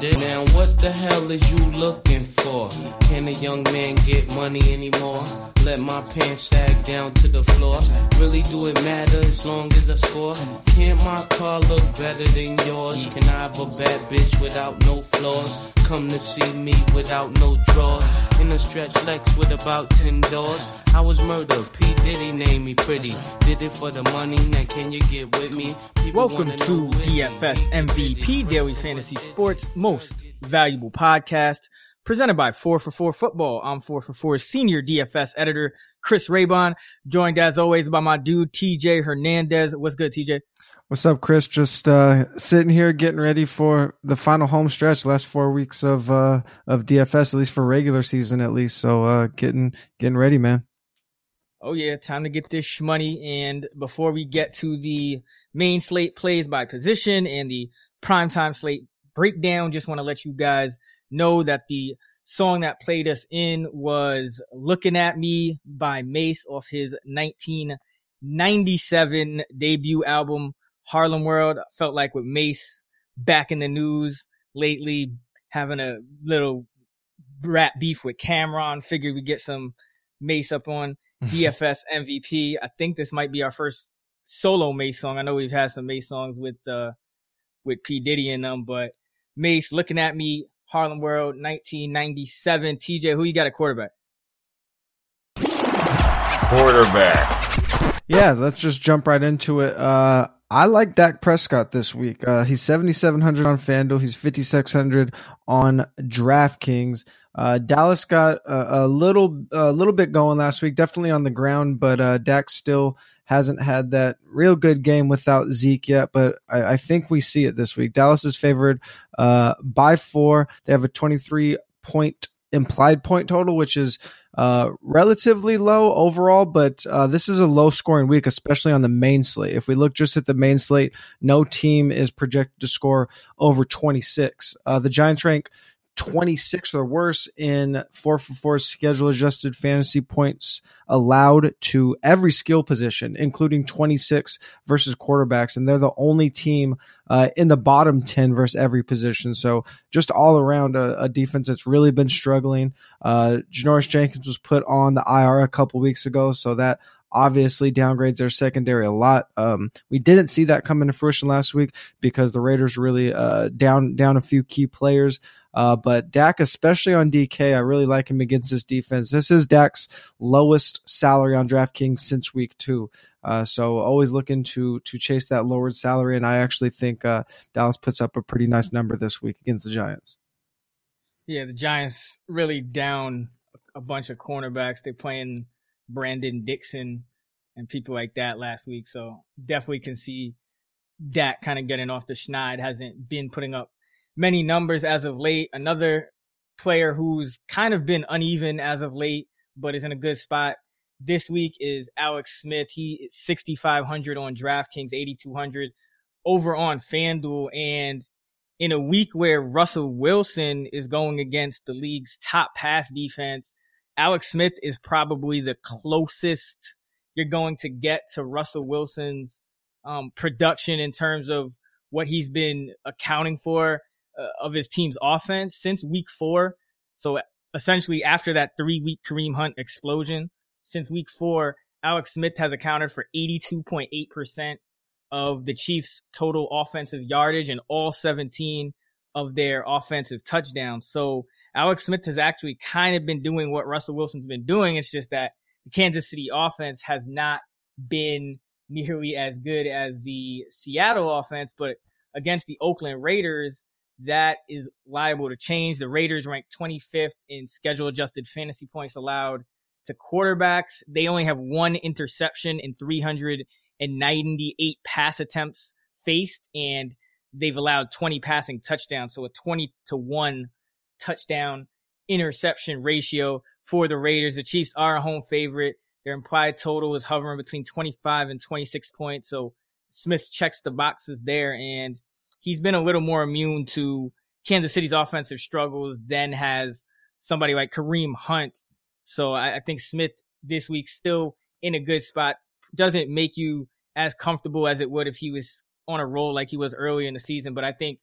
Now what the hell is you looking for? Can a young man get money anymore? Let my pants sag down to the floor. Really do it matter as long as I score? Can't my car look better than yours? Can I have a bad bitch without no flaws? Come to see me without no drawers. In a stretch Lex with about 10 doors. I was murdered. P. Diddy named me pretty. Did it for the money. Now can you get with me? People Welcome to know who it DFS. MVP Daily Fantasy Sports Most Valuable Podcast, presented by 4 for 4 Football. I'm 4 for 4 Senior DFS Editor Chris Raybon, joined as always by my dude TJ Hernandez. What's good, TJ? What's up, Chris? Just uh, sitting here getting ready for the final home stretch, last four weeks of uh, of DFS, at least for regular season, at least. So uh, getting getting ready, man. Oh yeah, time to get this money. And before we get to the main slate plays by position and the primetime slate breakdown, just want to let you guys know that the song that played us in was Looking at Me by Mase off his 1997 debut album, Harlem World. I felt like with Mase back in the news lately, having a little rap beef with Cam'ron, figured we'd get some Mase up on DFS MVP. I think this might be our first solo Mase song. I know we've had some Mase songs with uh with P Diddy in them, but Mase looking at me, Harlem World, 1997. TJ, who you got a quarterback? quarterback. Yeah, let's just jump right into it. Uh, I like Dak Prescott this week. Uh, he's 7,700 on FanDuel. He's 5,600 on DraftKings. Uh, Dallas got a, a little, a little bit going last week, definitely on the ground, but uh, Dak still hasn't had that real good game without Zeke yet. But I, I think we see it this week. Dallas is favored uh, by four. They have a 23 point implied point total, which is uh, relatively low overall, but uh, this is a low scoring week, especially on the main slate. If we look just at the main slate, no team is projected to score over 26. Uh, the Giants rank 26 or worse in 4 for 4 schedule adjusted fantasy points allowed to every skill position, including 26 versus quarterbacks. And they're the only team uh, in the bottom 10 versus every position. So just all around a, a defense that's really been struggling. Uh, Janoris Jenkins was put on the IR a couple weeks ago. So that obviously downgrades their secondary a lot. Um, we didn't see that come into fruition last week because the Raiders really uh, down down a few key players. Uh, but Dak, especially on DK, I really like him against this defense. This is Dak's lowest salary on DraftKings since week two. Uh, so always looking to to chase that lowered salary, and I actually think uh, Dallas puts up a pretty nice number this week against the Giants. Yeah, the Giants really down a bunch of cornerbacks. They're playing Brandon Dixon and people like that last week. So definitely can see Dak kind of getting off the schneid. Hasn't been putting up many numbers as of late. Another player who's kind of been uneven as of late, but is in a good spot this week is Alex Smith. He is 6,500 on DraftKings, 8,200 over on FanDuel. And in a week where Russell Wilson is going against the league's top pass defense, Alex Smith is probably the closest you're going to get to Russell Wilson's um, production in terms of what he's been accounting for uh, of his team's offense since week four. So essentially after that three week Kareem Hunt explosion, since week four, Alex Smith has accounted for 82.8% of the Chiefs total offensive yardage and all 17 of their offensive touchdowns. So Alex Smith has actually kind of been doing what Russell Wilson's been doing. It's just that the Kansas City offense has not been nearly as good as the Seattle offense, but against the Oakland Raiders, that is liable to change. The Raiders rank 25th in schedule adjusted fantasy points allowed to quarterbacks. They only have one interception in 398 pass attempts faced, and they've allowed 20 passing touchdowns. So a 20 to 1 touchdown interception ratio for the Raiders. The Chiefs are a home favorite. Their implied total is hovering between 25 and 26 points. So Smith checks the boxes there, and he's been a little more immune to Kansas City's offensive struggles than has somebody like Kareem Hunt. So I, I think Smith this week still in a good spot. Doesn't make you as comfortable as it would if he was on a roll like he was earlier in the season. But I think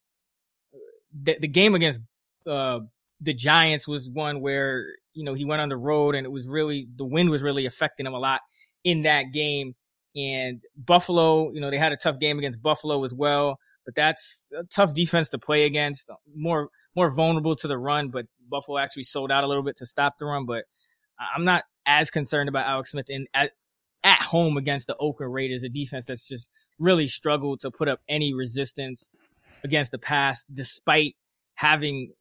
the, the game against uh, the Giants was one where you know he went on the road and it was really the wind was really affecting him a lot in that game. And Buffalo, you know, they had a tough game against Buffalo as well, but that's a tough defense to play against. More more vulnerable to the run, but Buffalo actually sold out a little bit to stop the run. But I'm not as concerned about Alex Smith in at, at home against the Oakland Raiders, a defense that's just really struggled to put up any resistance against the pass, despite having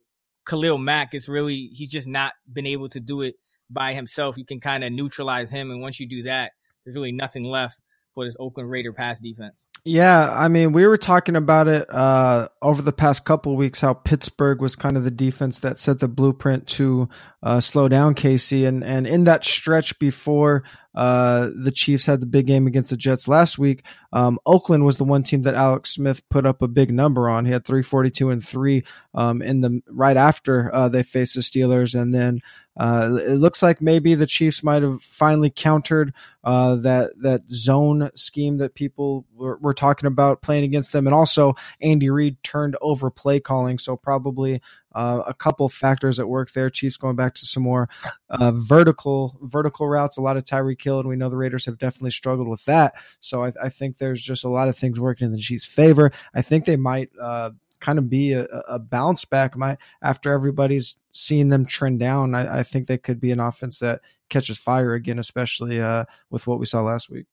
Khalil Mack. It's really he's just not been able to do it by himself. You can kind of neutralize him, and once you do that, there's really nothing left for this Oakland Raider pass defense. Yeah, I mean, we were talking about it uh, over the past couple weeks how Pittsburgh was kind of the defense that set the blueprint to uh, slow down Casey, and and in that stretch before uh, the Chiefs had the big game against the Jets last week, um, Oakland was the one team that Alex Smith put up a big number on. He had 342 and three um, in the right after uh, they faced the Steelers, and then uh, it looks like maybe the Chiefs might have finally countered uh, that that zone scheme that people were, were, talking about playing against them, and also Andy Reid turned over play calling, so probably uh, a couple factors at work there. Chiefs going back to some more uh, vertical vertical routes, a lot of Tyreek Hill, and we know the Raiders have definitely struggled with that. So I, I think there's just a lot of things working in the Chiefs' favor. I think they might uh, kind of be a, a bounce back. My after everybody's seen them trend down, I, I, think they could be an offense that catches fire again, especially uh, with what we saw last week.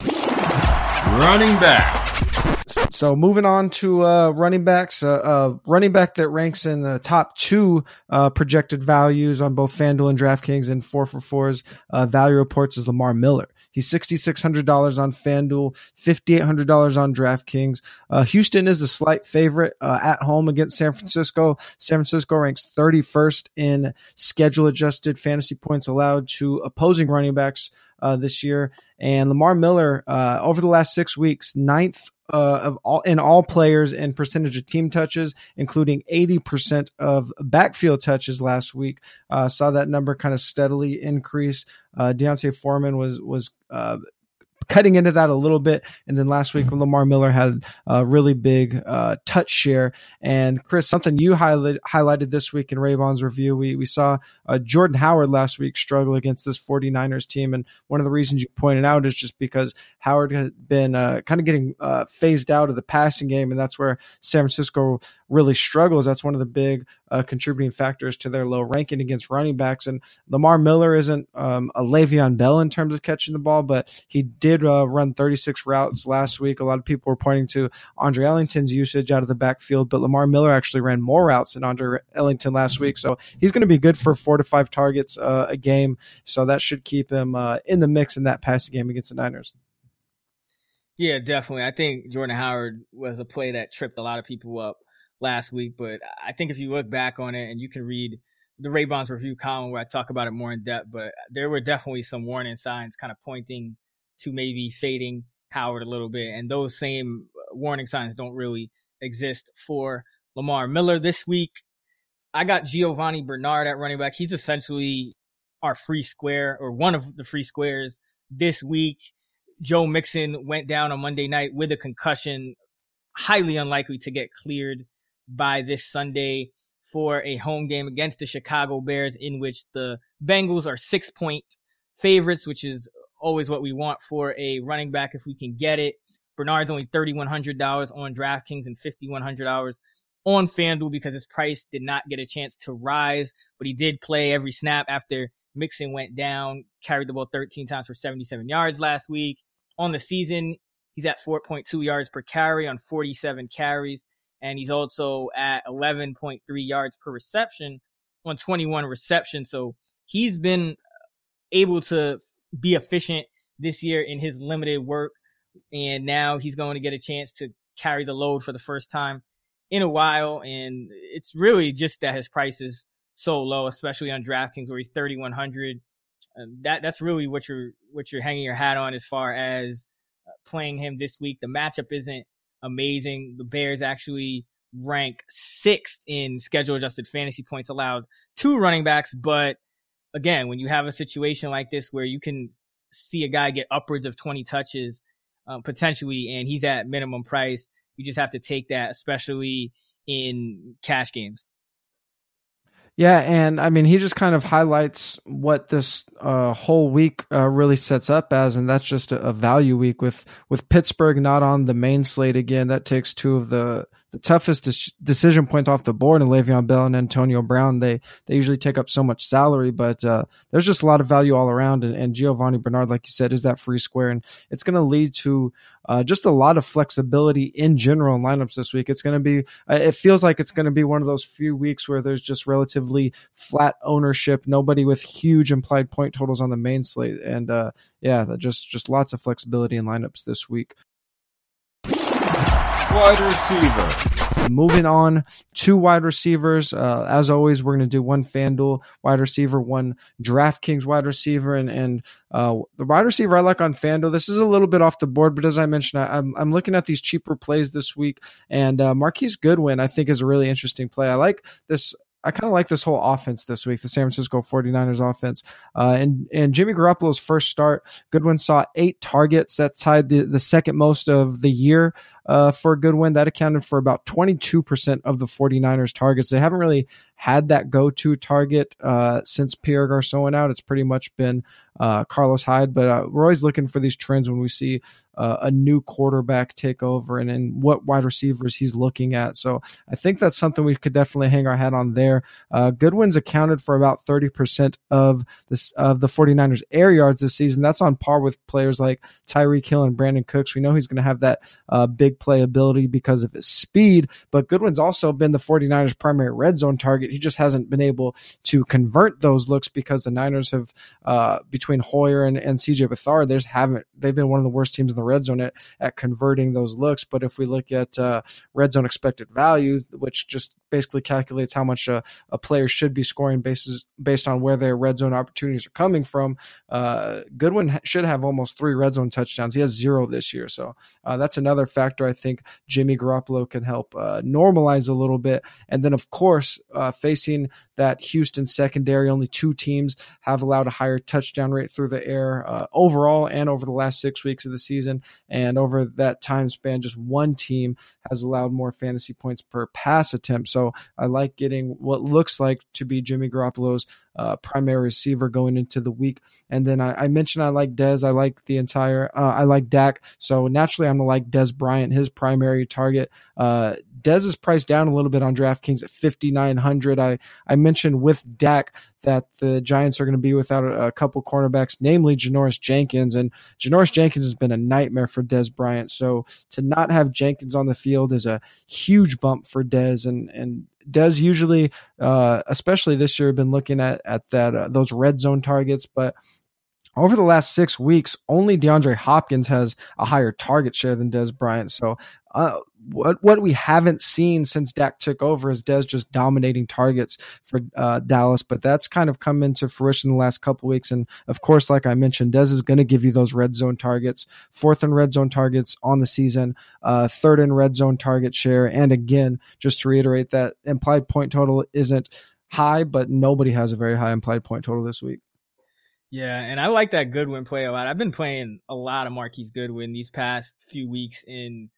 Running back. So moving on to uh, running backs, uh, uh, running back that ranks in the top two uh, projected values on both FanDuel and DraftKings and four for fours uh, value reports is Lamar Miller. He's sixty six hundred dollars on FanDuel, fifty eight hundred dollars on DraftKings. Uh, Houston is a slight favorite at home against San Francisco. San Francisco ranks thirty first in schedule adjusted fantasy points allowed to opposing running backs this year. And Lamar Miller, over the last six weeks, ninth uh, of all in all players and percentage of team touches, including 80% of backfield touches last week. Uh, saw that number kind of steadily increase. Uh, D'Onta Foreman was was uh, cutting into that a little bit. And then last week, Lamar Miller had a really big uh, touch share. And Chris, something you highlight, highlighted this week in Raybon's review, we, we saw uh, Jordan Howard last week struggle against this 49ers team. And one of the reasons you pointed out is just because Howard had been uh, kind of getting uh, phased out of the passing game. And that's where San Francisco really struggles. That's one of the big uh, contributing factors to their low ranking against running backs. And Lamar Miller isn't um, a Le'Veon Bell in terms of catching the ball, but he did uh, run 36 routes last week. A lot of people were pointing to Andre Ellington's usage out of the backfield, but Lamar Miller actually ran more routes than Andre Ellington last week. So he's going to be good for four to five targets uh, a game. So that should keep him uh, in the mix in that passing game against the Niners. Yeah, definitely. I think Jordan Howard was a play that tripped a lot of people up last week. But I think if you look back on it and you can read the Raybon's review column where I talk about it more in depth, but there were definitely some warning signs kind of pointing to maybe fading Howard a little bit. And those same warning signs don't really exist for Lamar Miller this week. I got Giovani Bernard at running back. He's essentially our free square or one of the free squares this week. Joe Mixon went down on Monday night with a concussion, highly unlikely to get cleared by this Sunday for a home game against the Chicago Bears, in which the Bengals are six point favorites, which is always what we want for a running back if we can get it. Bernard's only $3,100 on DraftKings and $5,100 on FanDuel because his price did not get a chance to rise, but he did play every snap after Mixon went down, carried the ball 13 times for 77 yards last week. On the season, he's at 4.2 yards per carry on 47 carries and he's also at 11.3 yards per reception on 21 receptions. So he's been able to be efficient this year in his limited work, and now he's going to get a chance to carry the load for the first time in a while. And it's really just that his price is so low, especially on DraftKings where he's 3,100. that that's really what you're what you're hanging your hat on as far as uh, playing him this week. The matchup isn't amazing. The Bears actually rank sixth in schedule adjusted fantasy points allowed to running backs. But again, when you have a situation like this where you can see a guy get upwards of 20 touches um, potentially, and he's at minimum price, you just have to take that, especially in cash games. Yeah, and I mean, he just kind of highlights what this uh, whole week uh, really sets up as, and that's just a, a, value week with with Pittsburgh not on the main slate again. That takes two of the the toughest de- decision points off the board, and Le'Veon Bell and Antonio Brown. They they usually take up so much salary, but uh, there's just a lot of value all around. And, and Giovani Bernard, like you said, is that free square, and it's going to lead to uh, just a lot of flexibility in general in lineups this week. It's going to be, uh, it feels like it's going to be one of those few weeks where there's just relatively flat ownership, nobody with huge implied point totals on the main slate, and uh, yeah, just just lots of flexibility in lineups this week wide receiver. Moving on to wide receivers. Uh, as always, we're going to do one FanDuel wide receiver, one DraftKings wide receiver, and and uh, the wide receiver I like on FanDuel. This is a little bit off the board, but as I mentioned, I, am I'm, I'm looking at these cheaper plays this week, and uh, Marquise Goodwin I think is a really interesting play. I like this I kind of like this whole offense this week, the San Francisco 49ers offense. Uh, and, and Jimmy Garoppolo's first start, Goodwin saw eight targets. That tied the, the second most of the year uh, for Goodwin. That accounted for about 22% of the 49ers targets. They haven't really had that go to target uh, since Pierre Garcon went out. It's pretty much been uh, Carlos Hyde, but uh, we're always looking for these trends when we see uh, a new quarterback take over and, and what wide receivers he's looking at. So I think that's something we could definitely hang our hat on there. Uh, Goodwin's accounted for about 30% of this of the 49ers air yards this season. That's on par with players like Tyreek Hill and Brandin Cooks. We know he's going to have that big play ability because of his speed, but Goodwin's also been the 49ers primary red zone target. He just hasn't been able to convert those looks because the Niners have uh, between Hoyer and, and CJ Beathard, there's haven't they've been one of the worst teams in the red zone at, at converting those looks. But if we look at uh, red zone expected value, which just basically calculates how much a, a player should be scoring basis, based on where their red zone opportunities are coming from. Uh, Goodwin should have almost three red zone touchdowns. He has zero this year. So uh, that's another factor I think Jimmy Garoppolo can help uh, normalize a little bit. And then, of course, uh, facing that Houston secondary, only two teams have allowed a higher touchdown rate through the air uh, overall and over the last six weeks of the season. And over that time span, just one team has allowed more fantasy points per pass attempt. So I like getting what looks like to be Jimmy Garoppolo's uh, primary receiver going into the week. And then I, I mentioned I like Dez. I like the entire. Uh, I like Dak. So naturally, I'm gonna like Dez Bryant, his primary target. Uh, Dez is priced down a little bit on DraftKings at 5,900. I I mentioned with Dak that the Giants are going to be without a, a, couple cornerbacks, namely Janoris Jenkins, and Janoris Jenkins has been a nightmare for Dez Bryant. So to not have Jenkins on the field is a huge bump for Dez, and and does usually, uh, especially this year, been looking at at that uh, those red zone targets, but over the last six weeks, only DeAndre Hopkins has a higher target share than Dez Bryant. So, uh, what what we haven't seen since Dak took over is Dez just dominating targets for uh, Dallas. But that's kind of come into fruition the last couple weeks. And of course, like I mentioned, Dez is going to give you those red zone targets, fourth in red zone targets on the season, uh, third in red zone target share. And again, just to reiterate, that implied point total isn't high, but nobody has a very high implied point total this week. Yeah, and I like that Goodwin play a lot. I've been playing a lot of Marquise Goodwin these past few weeks in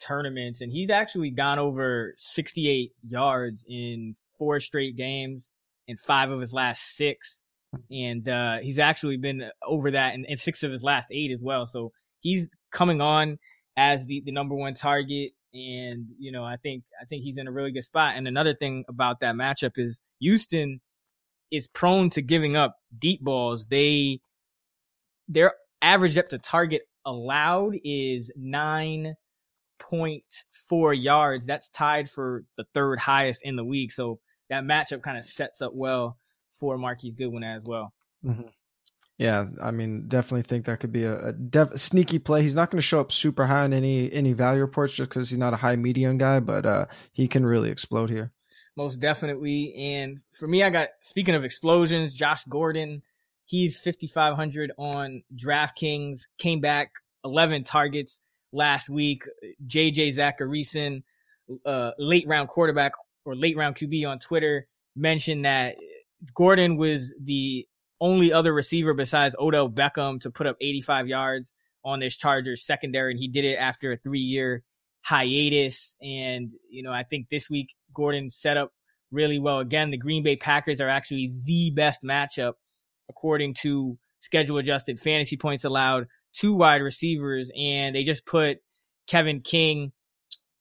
tournaments, and he's actually gone over 68 yards in four straight games in five of his last six. And uh, he's actually been over that in, in six of his last eight as well. So he's coming on as the, the number one target. And, you know, I think I think he's in a really good spot. And another thing about that matchup is Houston is prone to giving up deep balls. They their average depth to target allowed is nine point four yards. That's tied for the third highest in the league. So that matchup kind of sets up well for Marquise Goodwin as well. Mm-hmm. Yeah, I mean, definitely think that could be a, a def- sneaky play. He's not going to show up super high in any any value reports just because he's not a high median guy, but uh, he can really explode here most definitely. And for me, I got speaking of explosions, Josh Gordon. He's 5,500 on DraftKings. Came back 11 targets last week. JJ Zachariason, uh, late round quarterback or late round QB on Twitter, mentioned that Gordon was the only other receiver besides Odell Beckham to put up 85 yards on this Chargers secondary, and he did it after a three year hiatus. And, you know, I think this week Gordon set up really well. Again, the Green Bay Packers are actually the best matchup according to schedule adjusted fantasy points allowed two wide receivers. And they just put Kevin King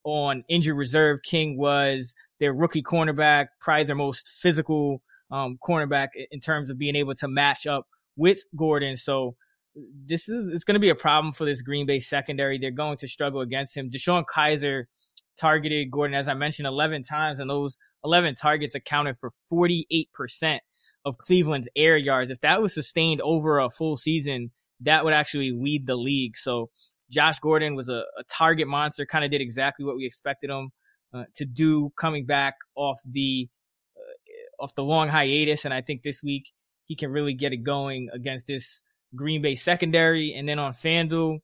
on injured reserve. King was their rookie cornerback, probably their most physical um, cornerback in terms of being able to match up with Gordon. So this is it's going to be a problem for this Green Bay secondary. They're going to struggle against him. DeShone Kizer targeted Gordon, as I mentioned, 11 times, and those 11 targets accounted for 48% of Cleveland's air yards. If that was sustained over a full season, that would actually lead the league. So Josh Gordon was a, a target monster, kind of did exactly what we expected him uh, to do coming back off the uh, off the long hiatus, and I think this week he can really get it going against this Green Bay secondary. And then on FanDuel,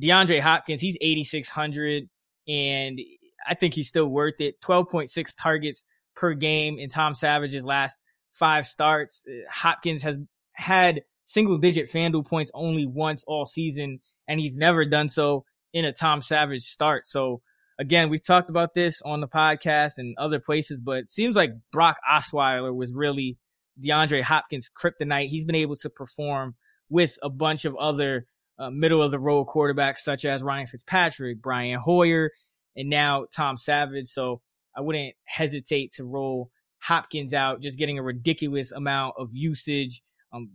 DeAndre Hopkins, he's 8,600 and I think he's still worth it. 12.6 targets per game in Tom Savage's last five starts. Hopkins has had single digit FanDuel points only once all season, and he's never done so in a Tom Savage start. So again, we've talked about this on the podcast and other places, but it seems like Brock Osweiler was really DeAndre Hopkins' kryptonite. He's been able to perform with a bunch of other uh, middle of the road quarterbacks such as Ryan Fitzpatrick, Brian Hoyer, and now Tom Savage. So I wouldn't hesitate to roll Hopkins out, just getting a ridiculous amount of usage, um,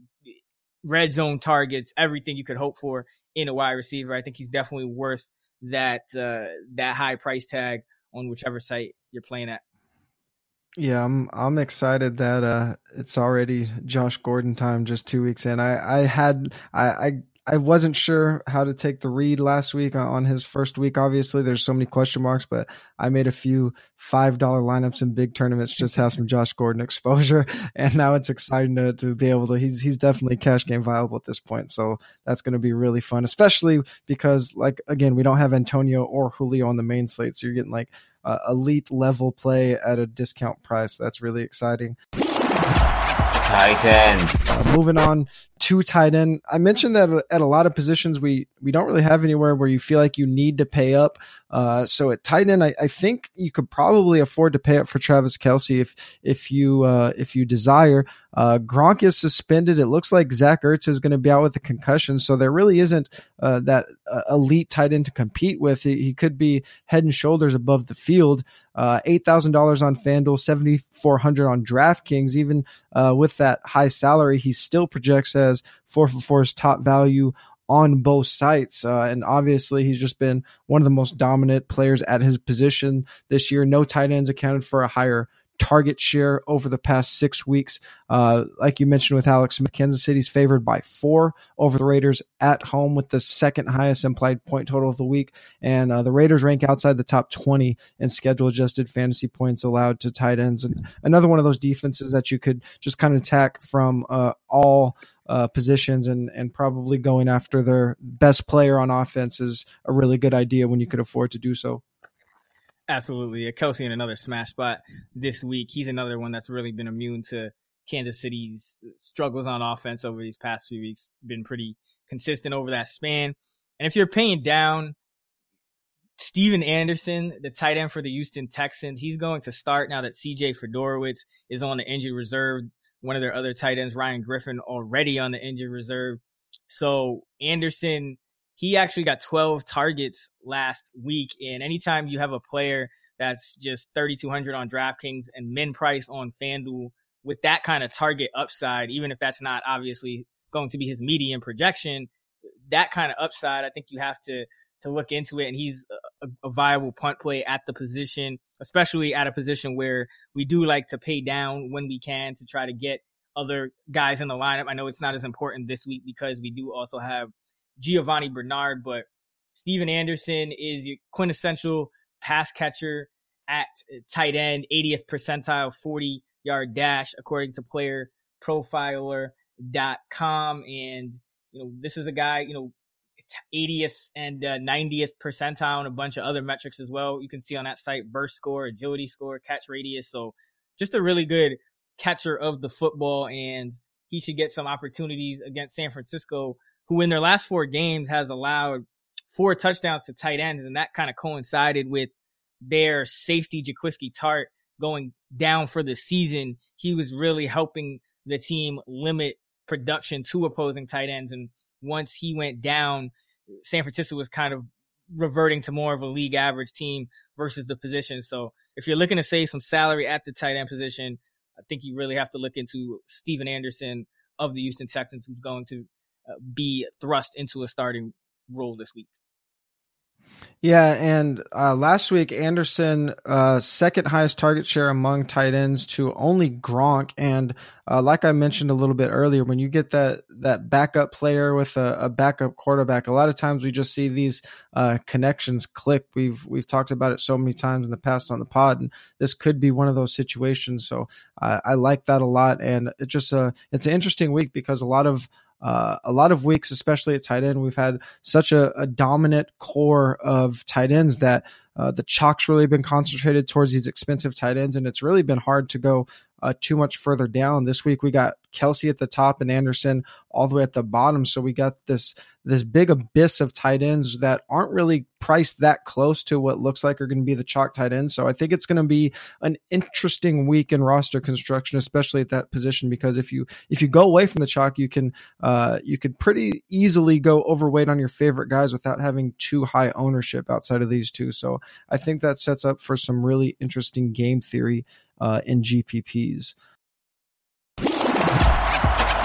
red zone targets, everything you could hope for in a wide receiver. I think he's definitely worth that uh, that high price tag on whichever site you're playing at. Yeah, I'm I'm excited that uh it's already Josh Gordon time just two weeks in. I I had I I I wasn't sure how to take the read last week on his first week. Obviously, there's so many question marks, but I made a few five dollar lineups in big tournaments just have some Josh Gordon exposure, and now it's exciting to, to be able to. He's he's definitely cash game viable at this point, so that's going to be really fun, especially because like again we don't have Antonio or Julio on the main slate, so you're getting like uh, elite level play at a discount price. That's really exciting. Tight end. Uh, moving on to tight end. I mentioned that at a lot of positions we we don't really have anywhere where you feel like you need to pay up. Uh, so at tight end, I, I, think you could probably afford to pay up for Travis Kelce if if you uh, if you desire. Uh, Gronk is suspended. It looks like Zach Ertz is going to be out with a concussion, so there really isn't uh, that uh, elite tight end to compete with. He, he, could be head and shoulders above the field. Uh, Eight thousand dollars on FanDuel, seventy four hundred on DraftKings. Even with that high salary, he still projects as four for four's top value on both sites. Uh, and obviously, he's just been one of the most dominant players at his position this year. No tight ends accounted for a higher target share over the past six weeks. Uh, like you mentioned with Alex Smith, Kansas City's favored by four over the Raiders at home with the second highest implied point total of the week. And uh, the Raiders rank outside the top 20 in schedule adjusted fantasy points allowed to tight ends. And another one of those defenses that you could just kind of attack from uh, all uh, positions and and probably going after their best player on offense is a really good idea when you could afford to do so. Absolutely, Kelce in another smash spot this week. He's another one that's really been immune to Kansas City's struggles on offense over these past few weeks. Been pretty consistent over that span. And if you're paying down, Stephen Anderson, the tight end for the Houston Texans, he's going to start now that CJ Fiedorowicz is on the injured reserve one of their other tight ends, Ryan Griffin, already on the injured reserve. So Anderson, he actually got 12 targets last week. And anytime you have a player that's just 3,200 on DraftKings and min price on FanDuel with that kind of target upside, even if that's not obviously going to be his median projection, that kind of upside, I think you have to to look into it. And he's a, a, viable punt play at the position, especially at a position where we do like to pay down when we can to try to get other guys in the lineup. I know it's not as important this week because we do also have Giovani Bernard, but Stephen Anderson is your quintessential pass catcher at tight end, 80th percentile 40 yard dash, according to player profiler.com. And, you know, this is a guy, you know, 80th and uh, 90th percentile and a bunch of other metrics as well. You can see on that site burst score, agility score, catch radius. So just a really good catcher of the football, and he should get some opportunities against San Francisco, who in their last four games has allowed four touchdowns to tight ends, and that kind of coincided with their safety Jaquiski Tartt going down for the season. He was really helping the team limit production to opposing tight ends, and once he went down, San Francisco was kind of reverting to more of a league average team versus the position. So if you're looking to save some salary at the tight end position, I think you really have to look into Stephen Anderson of the Houston Texans, who's going to be thrust into a starting role this week. Yeah, and uh, last week Anderson uh, second highest target share among tight ends to only Gronk, and uh, like I mentioned a little bit earlier, when you get that that backup player with a, a backup quarterback, a lot of times we just see these uh, connections click. We've we've talked about it so many times in the past on the pod, and this could be one of those situations. So I like that a lot, and it just uh, it's an interesting week because a lot of uh, a lot of weeks, especially at tight end, we've had such a, a dominant core of tight ends that uh, the chalk's really been concentrated towards these expensive tight ends, and it's really been hard to go uh, too much further down. This week we got Kelce at the top and Anderson all the way at the bottom. So we got this this big abyss of tight ends that aren't really priced that close to what looks like are going to be the chalk tight ends. So I think it's going to be an interesting week in roster construction, especially at that position, because if you if you go away from the chalk, you can uh, you could pretty easily go overweight on your favorite guys without having too high ownership outside of these two. So I think that sets up for some really interesting game theory uh, in GPPs.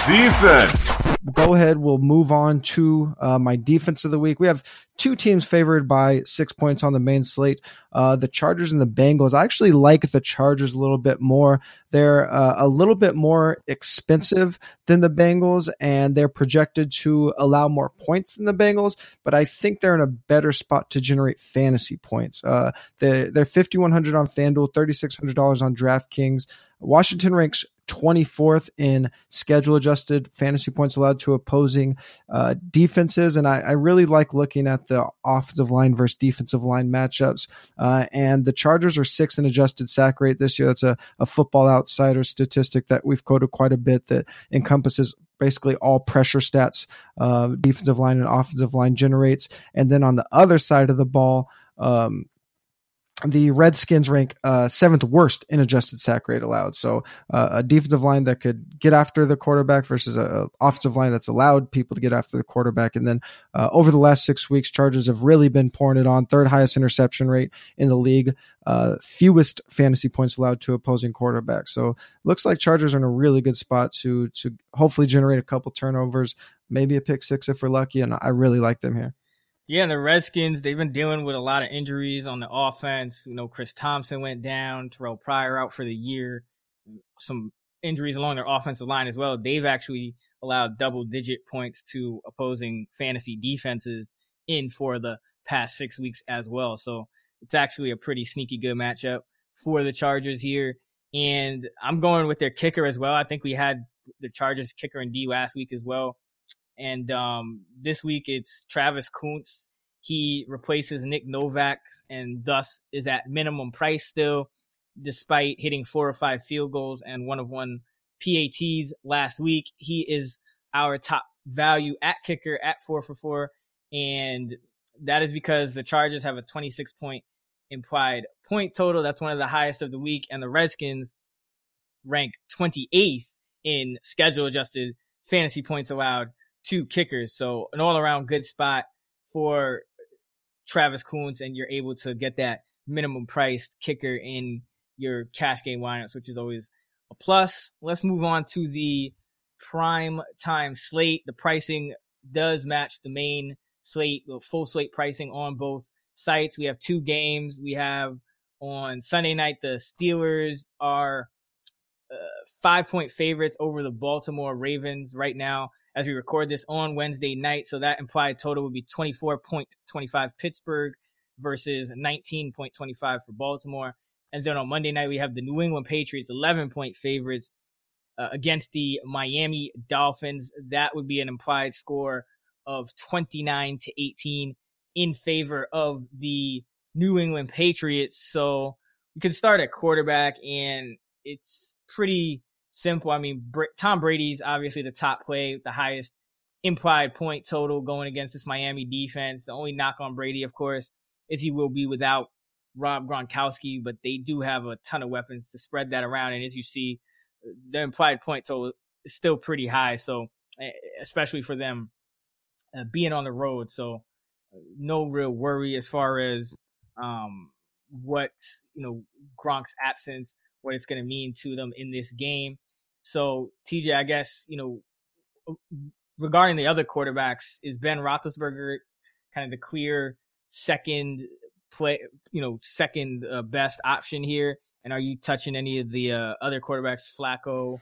Defense. Go ahead. We'll move on to uh, my defense of the week. We have two teams favored by six points on the main slate. Uh, the Chargers and the Bengals. I actually like the Chargers a little bit more. They're uh, a little bit more expensive than the Bengals, and they're projected to allow more points than the Bengals. But I think they're in a better spot to generate fantasy points. Uh, they're, they're 5100 on FanDuel, $3,600 on DraftKings. Washington ranks 24th in schedule adjusted fantasy points allowed to opposing uh, defenses. And I, I, really like looking at the offensive line versus defensive line matchups. Uh, and the Chargers are six in adjusted sack rate this year. That's a, a football outsider statistic that we've quoted quite a bit that encompasses basically all pressure stats uh, defensive line and offensive line generates. And then on the other side of the ball, um, the Redskins rank uh, seventh worst in adjusted sack rate allowed. So uh, a defensive line that could get after the quarterback versus a, offensive line that's allowed people to get after the quarterback. And then uh, over the last six weeks, Chargers have really been pouring it on. Third highest interception rate in the league, uh, fewest fantasy points allowed to opposing quarterbacks. So looks like Chargers are in a really good spot to to hopefully generate a couple turnovers, maybe a pick six if we're lucky. And I really like them here. Yeah, and the Redskins, they've been dealing with a lot of injuries on the offense. You know, Chris Thompson went down, Terrell Pryor out for the year, some injuries along their offensive line as well. They've actually allowed double digit points to opposing fantasy defenses in for the past six weeks as well. So it's actually a pretty sneaky good matchup for the Chargers here. And I'm going with their kicker as well. I think we had the Chargers kicker in D last week as well. And um, this week it's Travis Coons. He replaces Nick Novak and thus is at minimum price still, despite hitting four or five field goals and one of one PATs last week. He is our top value at kicker at four for four. And that is because the Chargers have a 26 point implied point total. That's one of the highest of the week. And the Redskins rank 28th in schedule adjusted fantasy points allowed two kickers. So an all around good spot for Travis Coons, and you're able to get that minimum priced kicker in your cash game lineups, which is always a plus. Let's move on to the prime time slate. The pricing does match the main slate, the full slate pricing on both sites. We have two games. We have on Sunday night, the Steelers are uh, five point favorites over the Baltimore Ravens right now as we record this on Wednesday night. So that implied total would be 24.25 Pittsburgh versus 19.25 for Baltimore. And then on Monday night, we have the New England Patriots 11 point favorites uh, against the Miami Dolphins. That would be an implied score of 29 to 18 in favor of the New England Patriots. So we can start at quarterback and it's pretty simple. I mean, Tom Brady's obviously the top play, the highest implied point total going against this Miami defense. The only knock on Brady, of course, is he will be without Rob Gronkowski, but they do have a ton of weapons to spread that around. And as you see, the implied point total is still pretty high. So, especially for them uh, being on the road. So, no real worry as far as um, what, you know, Gronk's absence, what it's going to mean to them in this game. So, TJ, I guess, you know, regarding the other quarterbacks, is Ben Roethlisberger kind of the clear second play, you know, second uh, best option here? And are you touching any of the uh, other quarterbacks, Flacco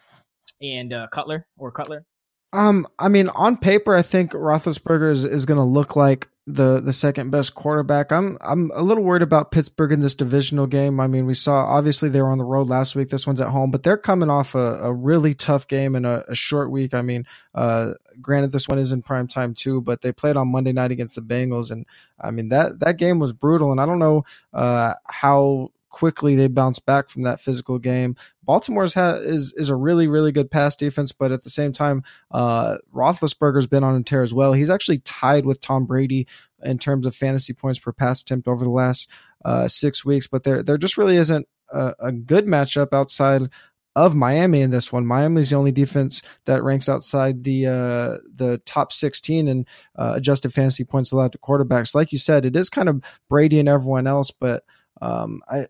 and uh, Cutler or Cutler? Um, I mean, on paper, I think Roethlisberger is, is going to look like the the second best quarterback. I'm I'm a little worried about Pittsburgh in this divisional game. I mean, we saw obviously they were on the road last week. This one's at home, but they're coming off a, a really tough game and a, a, short week. I mean, uh, granted this one is in prime time too, but they played on Monday night against the Bengals, and I mean that that game was brutal. And I don't know uh, how quickly they bounce back from that physical game. Baltimore's ha- is is a really really good pass defense, but at the same time, uh, Roethlisberger's been on a tear as well. He's actually tied with Tom Brady in terms of fantasy points per pass attempt over the last uh, six weeks. But there there just really isn't a, a good matchup outside of Miami in this one. Miami's the only defense that ranks outside the uh, the top 16 and uh, adjusted fantasy points allowed to quarterbacks. Like you said, it is kind of Brady and everyone else, but um, I,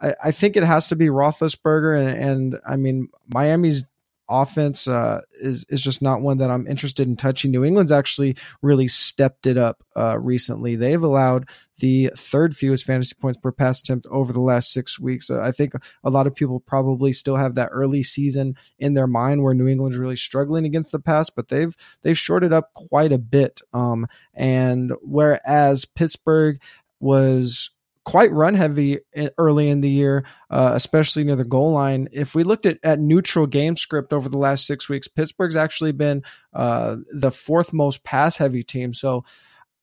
I, I think it has to be Roethlisberger, and, and I mean Miami's offense uh, is is just not one that I'm interested in touching. New England's actually really stepped it up uh, recently. They've allowed the third fewest fantasy points per pass attempt over the last six weeks. Uh, I think a lot of people probably still have that early season in their mind where New England's really struggling against the pass, but they've they've shorted up quite a bit. Um, and whereas Pittsburgh was quite run heavy early in the year, uh, especially near the goal line. If we looked at, at neutral game script over the last six weeks, Pittsburgh's actually been uh, the fourth most pass heavy team. So,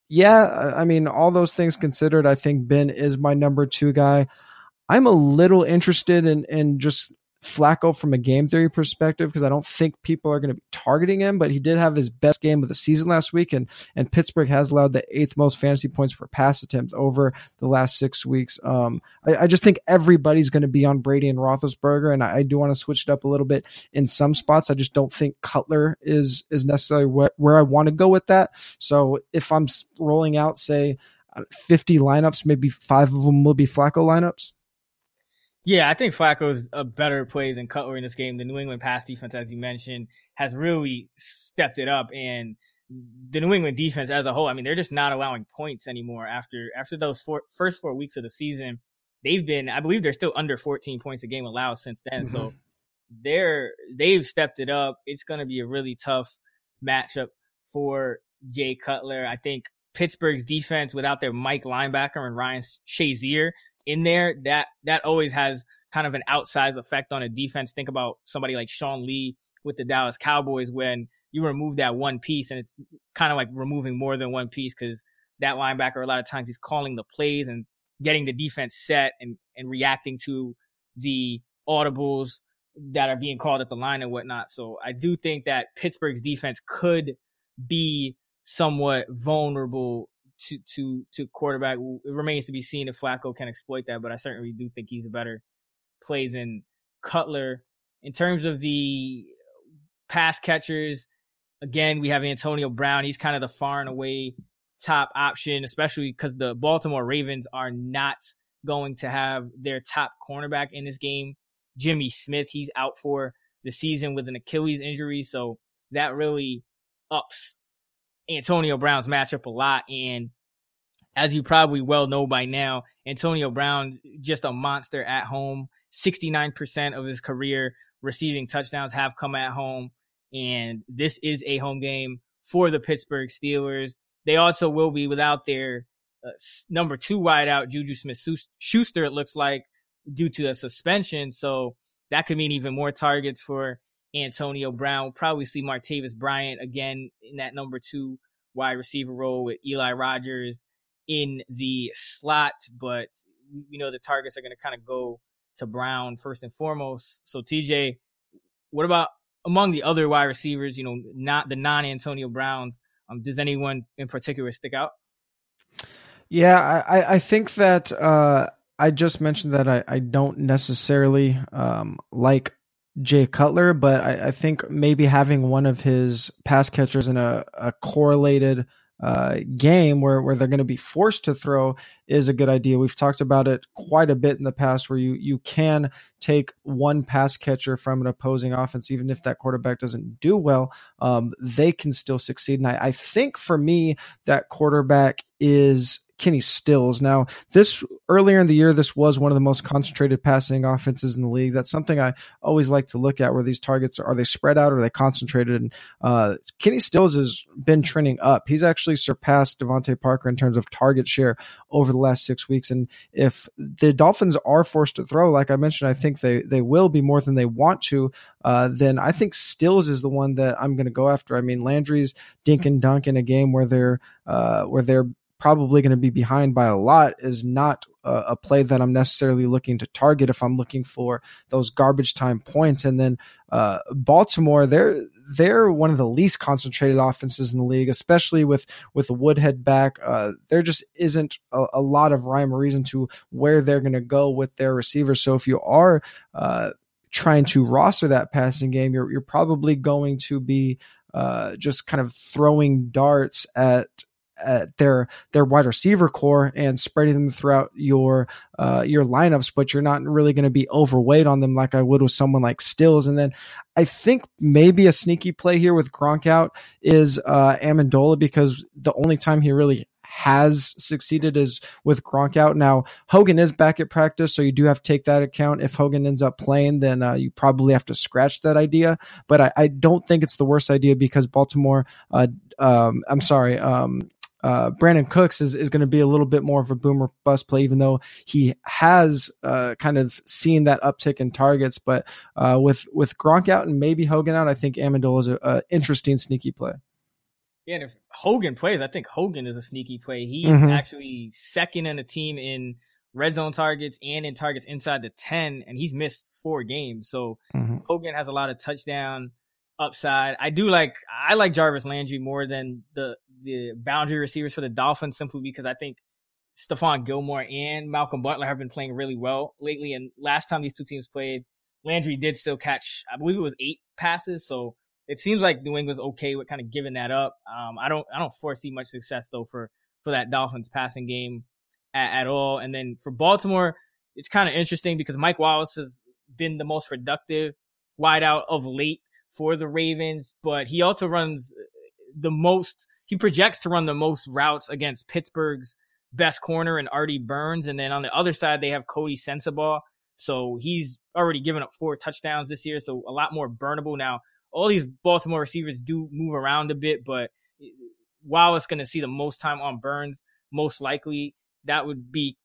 yeah, I mean, all those things considered, I think Ben is my number two guy. I'm a little interested in in just Flacco from a game theory perspective because I don't think people are going to be targeting him, but he did have his best game of the season last week, and and Pittsburgh has allowed the eighth most fantasy points per pass attempt over the last six weeks. Um, I, I just think everybody's going to be on Brady and Roethlisberger, and I, I do want to switch it up a little bit in some spots. I just don't think Cutler is is necessarily where, where I want to go with that. So if I'm rolling out, say, 50 lineups, maybe five of them will be Flacco lineups. Yeah, I think Flacco's a better play than Cutler in this game. The New England pass defense, as you mentioned, has really stepped it up, and the New England defense as a whole, I mean, they're just not allowing points anymore after after those four, first four weeks of the season. They've been, I believe, they're still under 14 points a game allowed since then. Mm-hmm. So they're they've stepped it up. It's going to be a really tough matchup for Jay Cutler. I think Pittsburgh's defense without their Mike linebacker and Ryan Shazier in there, that that always has kind of an outsized effect on a defense. Think about somebody like Sean Lee with the Dallas Cowboys when you remove that one piece and it's kind of like removing more than one piece because that linebacker a lot of times he's calling the plays and getting the defense set and, and reacting to the audibles that are being called at the line and whatnot. So I do think that Pittsburgh's defense could be somewhat vulnerable to to to quarterback. It remains to be seen if Flacco can exploit that, but I certainly do think he's a better play than Cutler. In terms of the pass catchers, again, we have Antonio Brown. He's kind of the far and away top option, especially because the Baltimore Ravens are not going to have their top cornerback in this game. Jimmy Smith, he's out for the season with an Achilles injury, so that really ups Antonio Brown's matchup a lot. And as you probably well know by now, Antonio Brown, just a monster at home. 69% of his career receiving touchdowns have come at home. And this is a home game for the Pittsburgh Steelers. They also will be without their uh, number two wideout, Juju Smith Schuster, it looks like, due to a suspension. So that could mean even more targets for Antonio Brown. We'll probably see Martavis Bryant again in that number two wide receiver role with Eli Rogers in the slot, but we know the targets are going to kind of go to Brown first and foremost. So TJ, what about among the other wide receivers, you know, not the non Antonio Browns, um, does anyone in particular stick out? Yeah, I, I think that uh, I just mentioned that I, I don't necessarily um, like Jay Cutler, but I, I, think maybe having one of his pass catchers in a, a correlated uh, game where, where they're going to be forced to throw is a good idea. We've talked about it quite a bit in the past where you, you can take one pass catcher from an opposing offense, even if that quarterback doesn't do well, um, they can still succeed. And I, I think for me, that quarterback is Kenny Stills. Now, this earlier in the year, this was one of the most concentrated passing offenses in the league. That's something I always like to look at where these targets are, are they spread out or are they concentrated? And uh, Kenny Stills has been trending up. He's actually surpassed DeVante Parker in terms of target share over the last six weeks. And if the Dolphins are forced to throw, like I mentioned, I think they they will be more than they want to. Uh, then I think Stills is the one that I'm going to go after. I mean, Landry's dink and dunk in a game where they're uh, where they're probably going to be behind by a lot is not a, a, play that I'm necessarily looking to target if I'm looking for those garbage time points. And then uh, Baltimore, they're they're one of the least concentrated offenses in the league, especially with with Woodhead back. Uh, there just isn't a, a, lot of rhyme or reason to where they're going to go with their receivers. So if you are uh, trying to roster that passing game, you're you're probably going to be uh, just kind of throwing darts at at their their wide receiver core and spreading them throughout your uh, your lineups, but you're not really going to be overweight on them like I would with someone like Stills. And then I think maybe a sneaky play here with Gronk out is uh, Amendola because the only time he really has succeeded is with Gronk out. Now, Hogan is back at practice, so you do have to take that account. If Hogan ends up playing, then uh, you probably have to scratch that idea. But I, I, don't think it's the worst idea because Baltimore, uh, um, I'm sorry, um, uh, Brandin Cooks is, is going to be a little bit more of a boomer bust play, even though he has uh, kind of seen that uptick in targets. But uh, with with Gronk out and maybe Hogan out, I think Amendola is an interesting sneaky play. Yeah, and if Hogan plays, I think Hogan is a sneaky play. He's mm-hmm. actually second in the team in red zone targets and in targets inside the 10, and he's missed four games. So mm-hmm. Hogan has a lot of touchdown upside. I do like I like Jarvis Landry more than the the boundary receivers for the Dolphins simply because I think Stephon Gilmore and Malcolm Butler have been playing really well lately. And last time these two teams played, Landry did still catch I believe it was eight passes. So it seems like New England's okay with kind of giving that up. Um, I don't I don't foresee much success though for for that Dolphins passing game at, at all. And then for Baltimore, it's kind of interesting because Mike Wallace has been the most productive wideout of late for the Ravens, but he also runs the most, he projects to run the most routes against Pittsburgh's best corner and Artie Burns. And then on the other side, they have Coty Sensabaugh. So he's already given up four touchdowns this year. So a lot more burnable. Now, all these Baltimore receivers do move around a bit, but Wallace going to see the most time on Burns, most likely that would be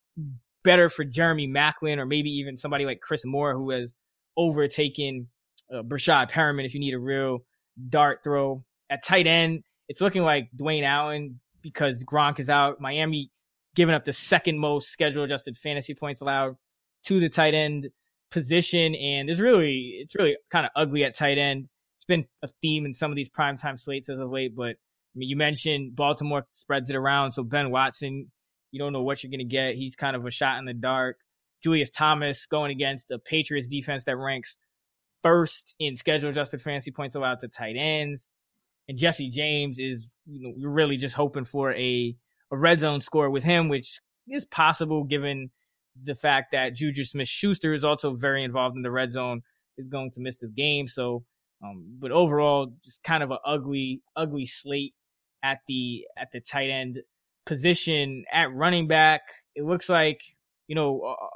better for Jeremy Maclin or maybe even somebody like Chris Moore who has overtaken uh, Breshad Perriman if you need a real dart throw. At tight end, it's looking like Dwayne Allen because Gronk is out. Miami giving up the second most schedule adjusted fantasy points allowed to the tight end position. And there's really, it's really kind of ugly at tight end. It's been a theme in some of these primetime slates as of late, but I mean, you mentioned Baltimore spreads it around. So Ben Watson, you don't know what you're going to get. He's kind of a shot in the dark. Julius Thomas going against the Patriots defense that ranks first in schedule adjusted fantasy points allowed to tight ends. And Jesse James is, you know, really just hoping for a, a red zone score with him, which is possible given the fact that Juju Smith Schuster is also very involved in the red zone, is going to miss the game. So, um, but overall, just kind of an ugly, ugly slate at the, at the tight end position at running back. It looks like, you know, uh,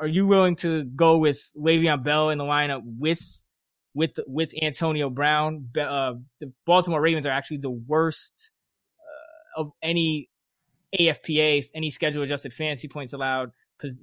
are you willing to go with Le'Veon Bell in the lineup with with with Antonio Brown? Uh, the Baltimore Ravens are actually the worst uh, of any AFPA, any schedule adjusted fantasy points allowed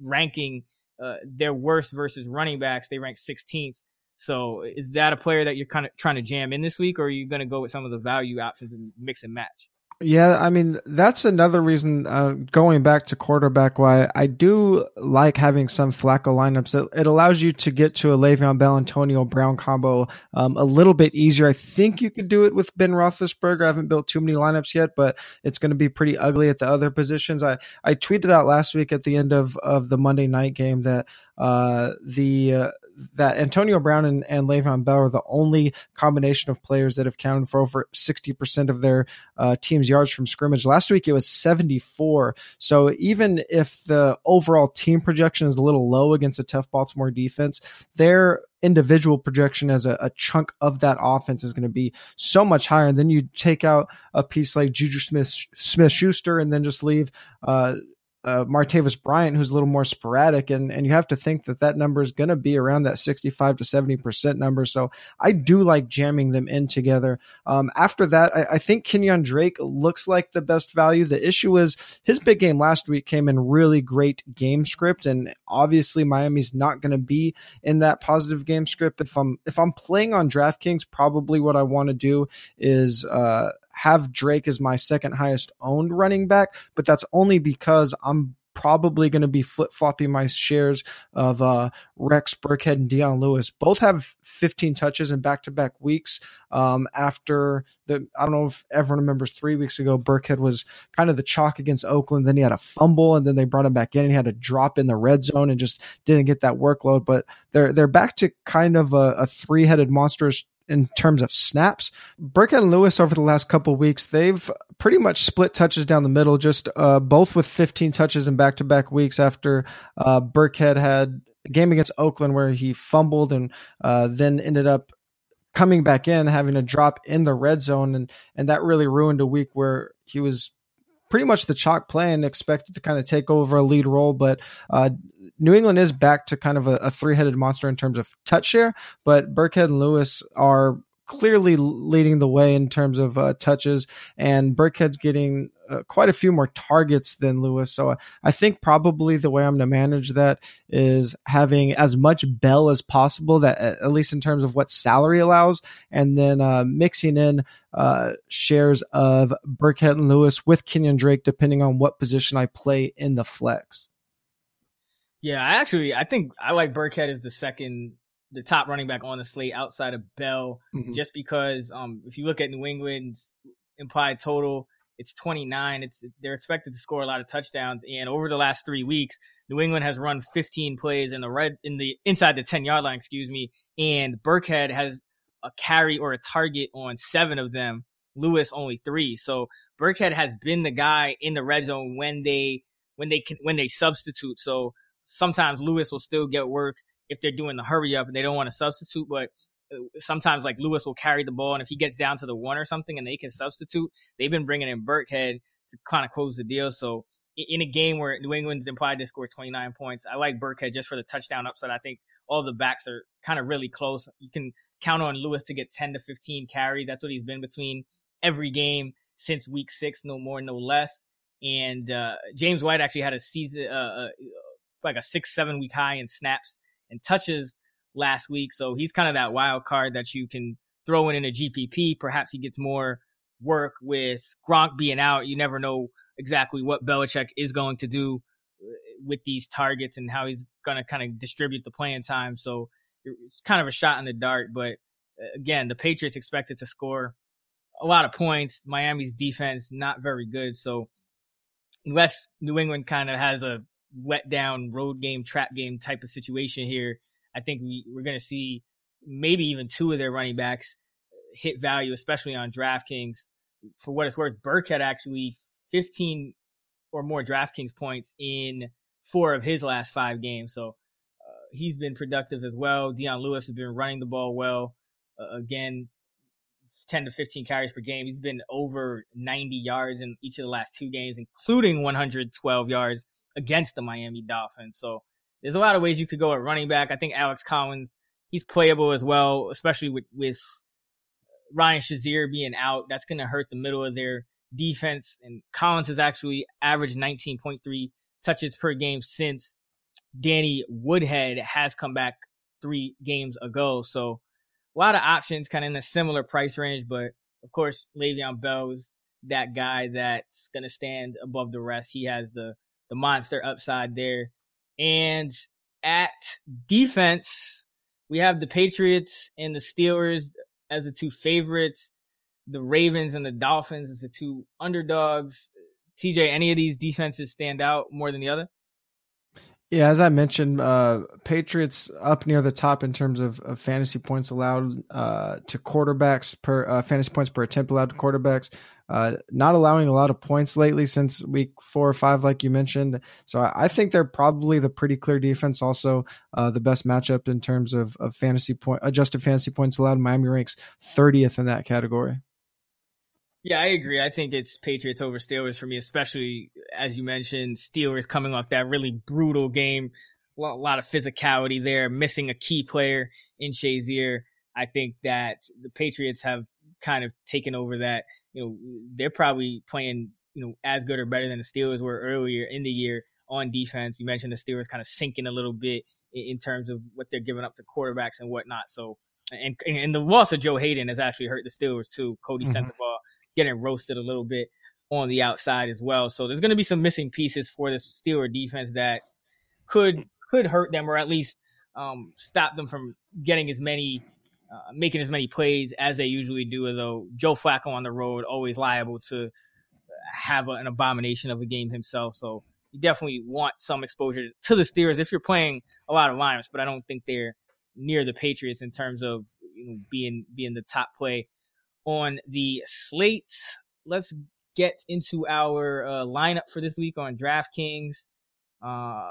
ranking. Uh, their worst versus running backs, they rank 16th. So is that a player that you're kind of trying to jam in this week, or are you going to go with some of the value options and mix and match? Yeah, I mean that's another reason. Uh, going back to quarterback, why I do like having some Flacco lineups. It, it allows you to get to a Le'Veon Bell Antonio Brown combo um, a little bit easier. I think you could do it with Ben Roethlisberger. I haven't built too many lineups yet, but it's going to be pretty ugly at the other positions. I I tweeted out last week at the end of of the Monday night game that uh, the uh, that Antonio Brown and, and Le'Veon Bell are the only combination of players that have counted for over 60% of their uh, team's yards from scrimmage. Last week it was 74. So even if the overall team projection is a little low against a tough Baltimore defense, their individual projection as a, a chunk of that offense is going to be so much higher. And then you take out a piece like Juju Smith Smith Schuster and then just leave uh, uh, Martavis Bryant, who's a little more sporadic, and and you have to think that that number is going to be around that 65 to 70 percent number. So I do like jamming them in together. Um, after that, I, I, think Kenyan Drake looks like the best value. The issue is his big game last week came in really great game script, and obviously Miami's not going to be in that positive game script. If I'm if I'm playing on DraftKings, probably what I want to do is uh, have Drake as my second highest owned running back, but that's only because I'm probably going to be flip flopping my shares of uh, Rex Burkhead and Dion Lewis. Both have 15 touches in back to back weeks. Um, after the, I don't know if everyone remembers three weeks ago, Burkhead was kind of the chalk against Oakland. Then he had a fumble, and then they brought him back in. And he had a drop in the red zone and just didn't get that workload. But they're they're back to kind of a, a three headed monstrous in terms of snaps. Burkhead and Lewis over the last couple weeks, they've pretty much split touches down the middle, just uh, both with 15 touches in back to back weeks after uh, Burkhead had a game against Oakland where he fumbled and uh, then ended up coming back in, having a drop in the red zone. And, and that really ruined a week where he was pretty much the chalk play and expected to kind of take over a lead role. But uh, New England is back to kind of a, a three headed monster in terms of touch share, but Burkhead and Lewis are clearly leading the way in terms of uh, touches, and Burkhead's getting uh, quite a few more targets than Lewis. So I, I think probably the way I'm going to manage that is having as much Bell as possible, that at least in terms of what salary allows, and then uh, mixing in uh, shares of Burkhead and Lewis with Kenyan Drake, depending on what position I play in the flex. Yeah, I actually I think I like Burkhead as the second the top running back on the slate outside of Bell, mm-hmm. just because um, if you look at New England's implied total, it's 29. It's they're expected to score a lot of touchdowns, and over the last three weeks, New England has run 15 plays in the red in the inside the 10 yard line, excuse me, and Burkhead has a carry or a target on seven of them. Lewis only three. So Burkhead has been the guy in the red zone when they when they can when they substitute. So sometimes Lewis will still get work if they're doing the hurry up and they don't want to substitute, but uh, sometimes like Lewis will carry the ball and if he gets down to the one or something and they can substitute, they've been bringing in Burkhead to kind of close the deal. So in a game where New England's implied to score 29 points, I like Burkhead just for the touchdown upside. I think all the backs are kind of really close. You can count on Lewis to get 10 to 15 carry. That's what he's been between every game since week six, no more, no less. And uh, James White actually had a season, uh, uh like a six, seven week high in snaps and touches last week. So he's kind of that wild card that you can throw in in a GPP. Perhaps he gets more work with Gronk being out. You never know exactly what Belichick is going to do uh, with these targets and how he's going to kind of distribute the playing time. So it's kind of a shot in the dark. But uh, again, the Patriots expected to score a lot of points. Miami's defense not very good. So unless New England kind of has a let down road game, trap game type of situation here. I think we, we're going to see maybe even two of their running backs hit value, especially on DraftKings. For what it's worth, Burkhead actually 15 or more DraftKings points in four of his last five games. So uh, he's been productive as well. Dion Lewis has been running the ball well. Uh, again, 10 to 15 carries per game. He's been over 90 yards in each of the last two games, including 112 yards against the Miami Dolphins. So there's a lot of ways you could go at running back. I think Alex Collins, he's playable as well, especially with, with Ryan Shazier being out. That's going to hurt the middle of their defense. And Collins has actually averaged 19.3 touches per game since Danny Woodhead has come back three games ago. So a lot of options kind of in a similar price range, but of course, Le'Veon Bell is that guy that's going to stand above the rest. He has the, the monster upside there. And at defense, we have the Patriots and the Steelers as the two favorites. The Ravens and the Dolphins as the two underdogs. TJ, any of these defenses stand out more than the other? Yeah, as I mentioned, uh, Patriots up near the top in terms of, of fantasy points allowed uh, to quarterbacks per uh, fantasy points per attempt allowed to quarterbacks. Uh, not allowing a lot of points lately since week four or five, like you mentioned. So I, I think they're probably the pretty clear defense. Also, uh, the best matchup in terms of, of fantasy point adjusted fantasy points allowed. Miami ranks 30th in that category. Yeah, I agree. I think it's Patriots over Steelers for me, especially as you mentioned, Steelers coming off that really brutal game. A lot of physicality there, missing a key player in Shazier. I think that the Patriots have kind of taken over that. You know, they're probably playing, you know, as good or better than the Steelers were earlier in the year on defense. You mentioned the Steelers kind of sinking a little bit in terms of what they're giving up to quarterbacks and whatnot. So, and and the loss of Joe Haden has actually hurt the Steelers too. Coty mm-hmm. Sensabaugh getting roasted a little bit on the outside as well. So there's going to be some missing pieces for this Steeler defense that could could hurt them or at least um, stop them from getting as many uh, making as many plays as they usually do. though Joe Flacco on the road always liable to have a, an abomination of a game himself. So you definitely want some exposure to the Steelers if you're playing a lot of lineups, but I don't think they're near the Patriots in terms of you know, being being the top play on the slate. Let's get into our uh, lineup for this week on DraftKings. Uh,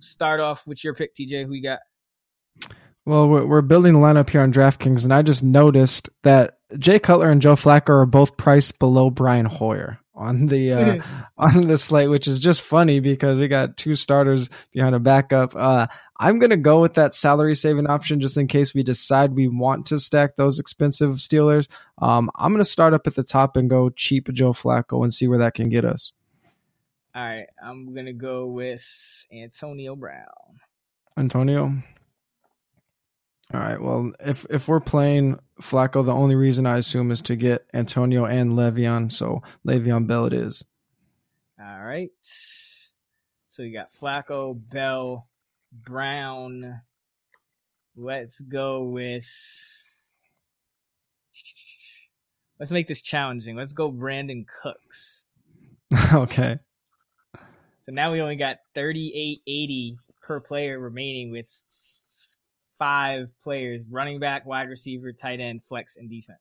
start off with your pick, TJ. Who you got? Well, we're building the lineup here on DraftKings, and I just noticed that Jay Cutler and Joe Flacco are both priced below Brian Hoyer on the uh, on the slate, which is just funny because we got two starters behind a backup. Uh, I'm gonna go with that salary saving option just in case we decide we want to stack those expensive Steelers. Um, I'm gonna start up at the top and go cheap Joe Flacco and see where that can get us. All right, I'm gonna go with Antonio Brown. Antonio. All right. Well, if if we're playing Flacco, the only reason I assume is to get Antonio and Le'Veon. So Le'Veon Bell it is. All right. So you got Flacco, Bell, Brown. Let's go with. Let's make this challenging. Let's go Brandin Cooks. okay. So now we only got 3880 per player remaining with five players running back, wide receiver, tight end, flex, and defense?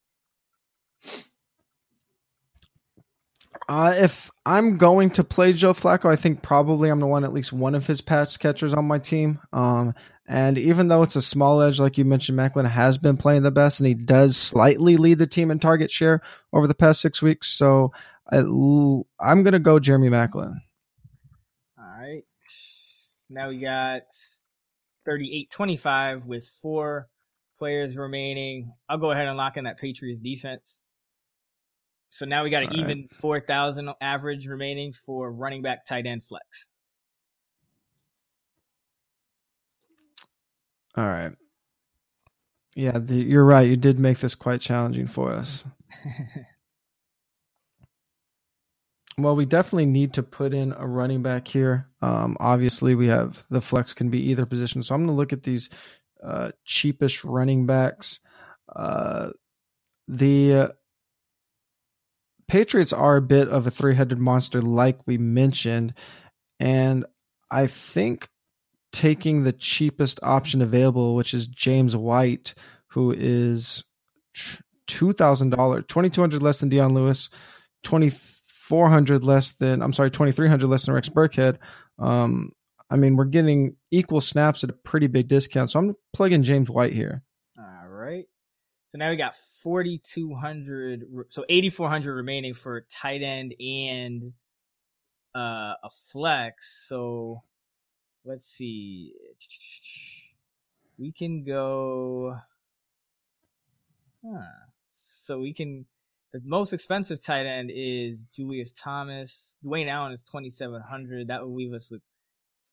Uh, if I'm going to play Joe Flacco, I think probably I'm the one at least one of his pass catchers on my team. Um, and even though it's a small edge, like you mentioned, Maclin has been playing the best, and he does slightly lead the team in target share over the past six weeks. So I, I'm going to go Jeremy Maclin. All right. Now we got 38-25 with four players remaining. I'll go ahead and lock in that Patriots defense. So now we got an All even right. 4,000 average remaining for running back, tight end, flex. All right. Yeah, the, you're right. You did make this quite challenging for us. Well, we definitely need to put in a running back here. Um, obviously, we have the flex can be either position. So I'm going to look at these uh, cheapest running backs. Uh, the uh, Patriots are a bit of a three headed monster, like we mentioned. And I think taking the cheapest option available, which is James White, who is $2,000, 2200 less than Dion Lewis, 20 400 less than, I'm sorry, 2,300 less than Rex Burkhead. Um, I mean, we're getting equal snaps at a pretty big discount. So I'm plugging James White here. All right. So now we got 4,200, so 8,400 remaining for tight end and uh, a flex. So let's see. We can go. Huh. So we can the most expensive tight end is Julius Thomas. Dwayne Allen is twenty seven hundred. That would leave us with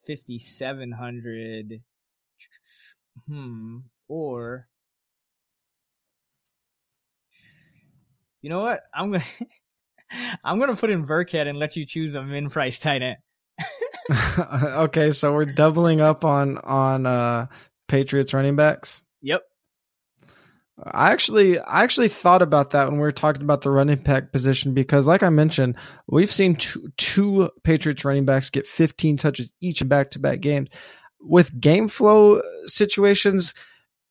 fifty seven hundred. Hmm. Or you know what? I'm gonna I'm gonna put in Burkhead and let you choose a min price tight end. okay, so we're doubling up on on uh Patriots running backs. Yep. I actually I actually thought about that when we were talking about the running back position because like I mentioned, we've seen two, two Patriots running backs get 15 touches each in back-to-back games. With game flow situations,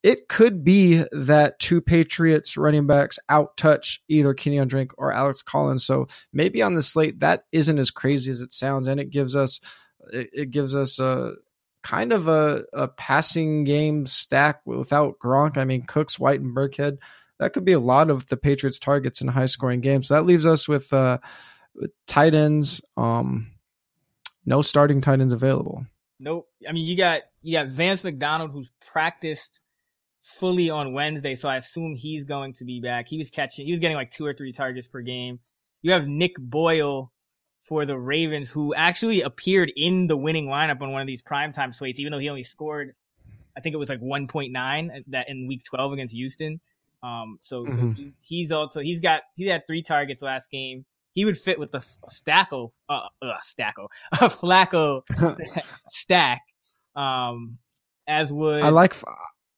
it could be that two Patriots running backs out touch either Kenyan Drake or Alex Collins. So maybe on the slate that isn't as crazy as it sounds, and it gives us it, it gives us a kind of a, a passing game stack without Gronk. I mean, Cooks, White, and Burkhead. That could be a lot of the Patriots' targets in high scoring games. So that leaves us with uh, tight ends. Um, no starting tight ends available. Nope. I mean, you got you got Vance McDonald who's practiced fully on Wednesday, so I assume he's going to be back. He was catching, he was getting like two or three targets per game. You have Nick Boyle for the Ravens, who actually appeared in the winning lineup on one of these primetime slates, even though he only scored, I think it was like 1.9 that in week 12 against Houston. Um, so, mm-hmm. so he, he's also, he's got, he had three targets last game. He would fit with the Stacko, uh, uh Stacko, a Flacco stack. Um, as would I like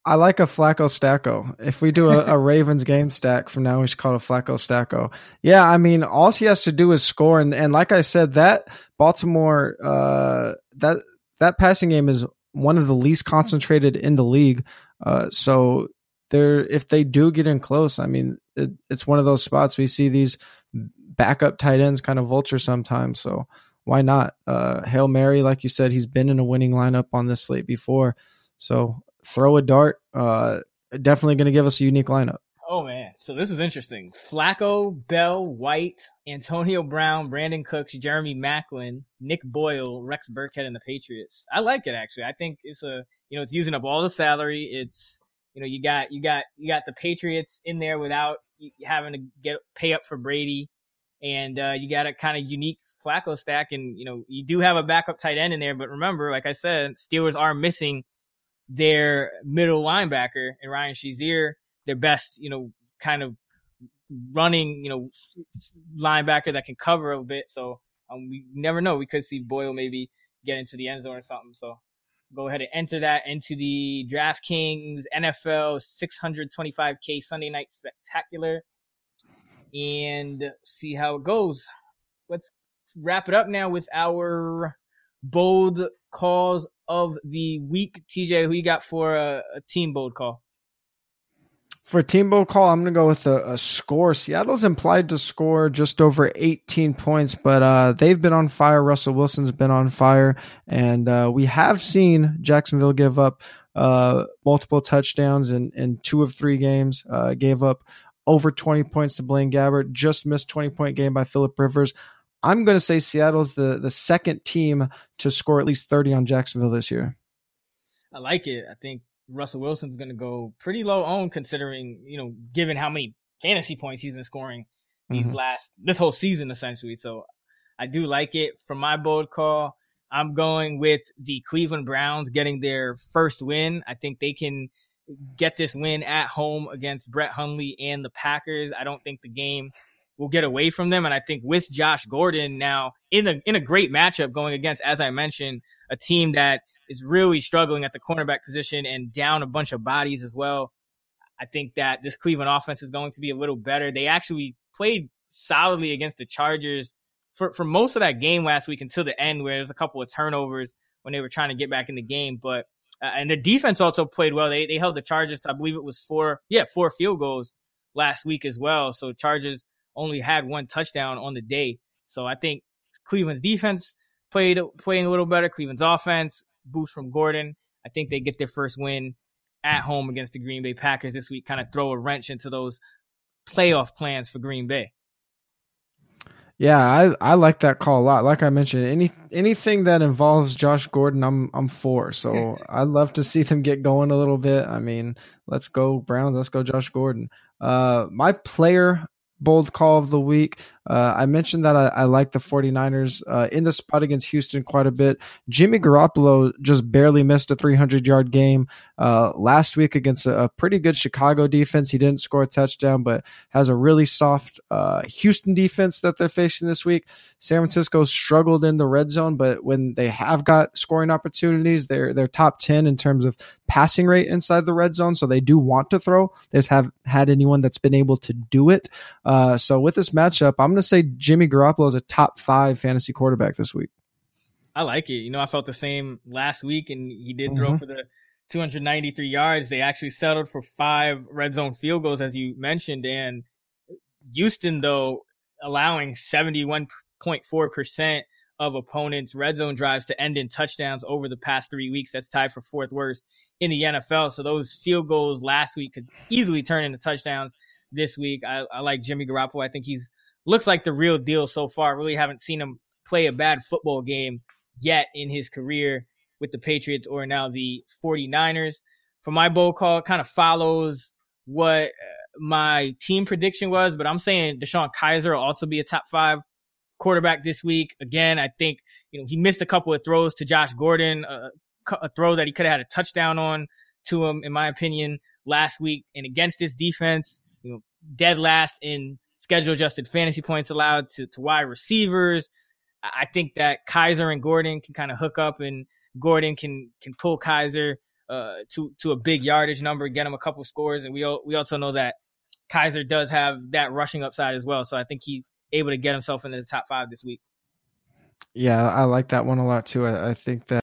I like a Flacco Stacko. If we do a, a, Ravens game stack from now, we should call it a Flacco Stacko. Yeah, I mean, all he has to do is score, and, and like I said, that Baltimore uh, that that passing game is one of the least concentrated in the league. Uh, so there, if they do get in close, I mean, it, it's one of those spots we see these backup tight ends kind of vulture sometimes. So why not? Uh, Hail Mary, like you said, he's been in a winning lineup on this slate before. So throw a dart. Uh, definitely going to give us a unique lineup. Oh man, so this is interesting. Flacco, Bell, White, Antonio Brown, Brandin Cooks, Jeremy Maclin, Nick Boyle, Rex Burkhead, and the Patriots. I like it actually. I think it's a you know it's using up all the salary. It's you know you got you got you got the Patriots in there without having to get pay up for Brady, and uh, you got a kind of unique Flacco stack, and you know you do have a backup tight end in there. But remember, like I said, Steelers are missing their middle linebacker and Ryan Shazier, their best, you know, kind of running, you know, linebacker that can cover a bit. So um, we never know. We could see Boyle maybe get into the end zone or something. So go ahead and enter that into the DraftKings NFL 625K Sunday Night Spectacular and see how it goes. Let's wrap it up now with our bold calls of the week. TJ, who you got for a, a team bold call? For team bold call, I'm going to go with a, a, score. Seattle's implied to score just over 18 points, but uh, they've been on fire. Russell Wilson's been on fire, and uh, we have seen Jacksonville give up uh, multiple touchdowns in, in two of three games. Uh, gave up over 20 points to Blaine Gabbert. Just missed 20 point game by Philip Rivers. I'm going to say Seattle's the the second team to score at least 30 on Jacksonville this year. I like it. I think Russell Wilson's going to go pretty low owned considering, you know, given how many fantasy points he's been scoring these mm-hmm. last this whole season essentially. So I do like it. For my bold call, I'm going with the Cleveland Browns getting their first win. I think they can get this win at home against Brett Hundley and the Packers. I don't think the game will get away from them. And I think with Josh Gordon now in a in a great matchup going against, as I mentioned, a team that is really struggling at the cornerback position and down a bunch of bodies as well. I think that this Cleveland offense is going to be a little better. They actually played solidly against the Chargers for, for most of that game last week until the end, where there's a couple of turnovers when they were trying to get back in the game. But uh, and the defense also played well. They they held the Chargers. To, I believe it was four, yeah, four field goals last week as well. So Chargers only had one touchdown on the day. So I think Cleveland's defense played playing a little better. Cleveland's offense boost from Gordon. I think they get their first win at home against the Green Bay Packers this week. Kind of throw a wrench into those playoff plans for Green Bay. Yeah, I, I like that call a lot. Like I mentioned, any anything that involves Josh Gordon, I'm I'm for. So I'd love to see them get going a little bit. I mean, let's go Browns, let's go Josh Gordon. Uh, my player bold call of the week. Uh, I mentioned that I, I like the 49ers uh, in the spot against Houston quite a bit. Jimmy Garoppolo just barely missed a 300 yard game uh, last week against a, a, pretty good Chicago defense. He didn't score a touchdown, but has a really soft uh, Houston defense that they're facing this week. San Francisco struggled in the red zone, but when they have got scoring opportunities, they're they're top 10 in terms of passing rate inside the red zone. So they do want to throw. They just have had anyone that's been able to do it. Uh, so with this matchup, I'm going to say Jimmy Garoppolo is a top five fantasy quarterback this week. I like it. You know, I felt the same last week, and he did throw mm-hmm. for the 293 yards. They actually settled for five red zone field goals, as you mentioned. And Houston, though, allowing 71.4% of opponents' red zone drives to end in touchdowns over the past three weeks. That's tied for fourth worst in the NFL. So those field goals last week could easily turn into touchdowns this week. I, I like Jimmy Garoppolo. I think he's looks like the real deal so far. Really haven't seen him play a bad football game yet in his career with the Patriots or now the 49ers. For my bowl call, kind of follows what uh, my team prediction was, but I'm saying DeShone Kizer will also be a top five quarterback this week. Again, I think, you know, he missed a couple of throws to Josh Gordon, uh, a throw that he could have had a touchdown on to him, in my opinion, last week. And against this defense, you know, dead last in schedule adjusted fantasy points allowed to, to wide receivers. I think that Kizer and Gordon can kind of hook up and Gordon can, can pull Kizer, uh, to, to a big yardage number, get him a couple scores. And we, we also know that Kizer does have that rushing upside as well. So I think he's able to get himself into the top five this week. Yeah, I like that one a lot too. I, I think that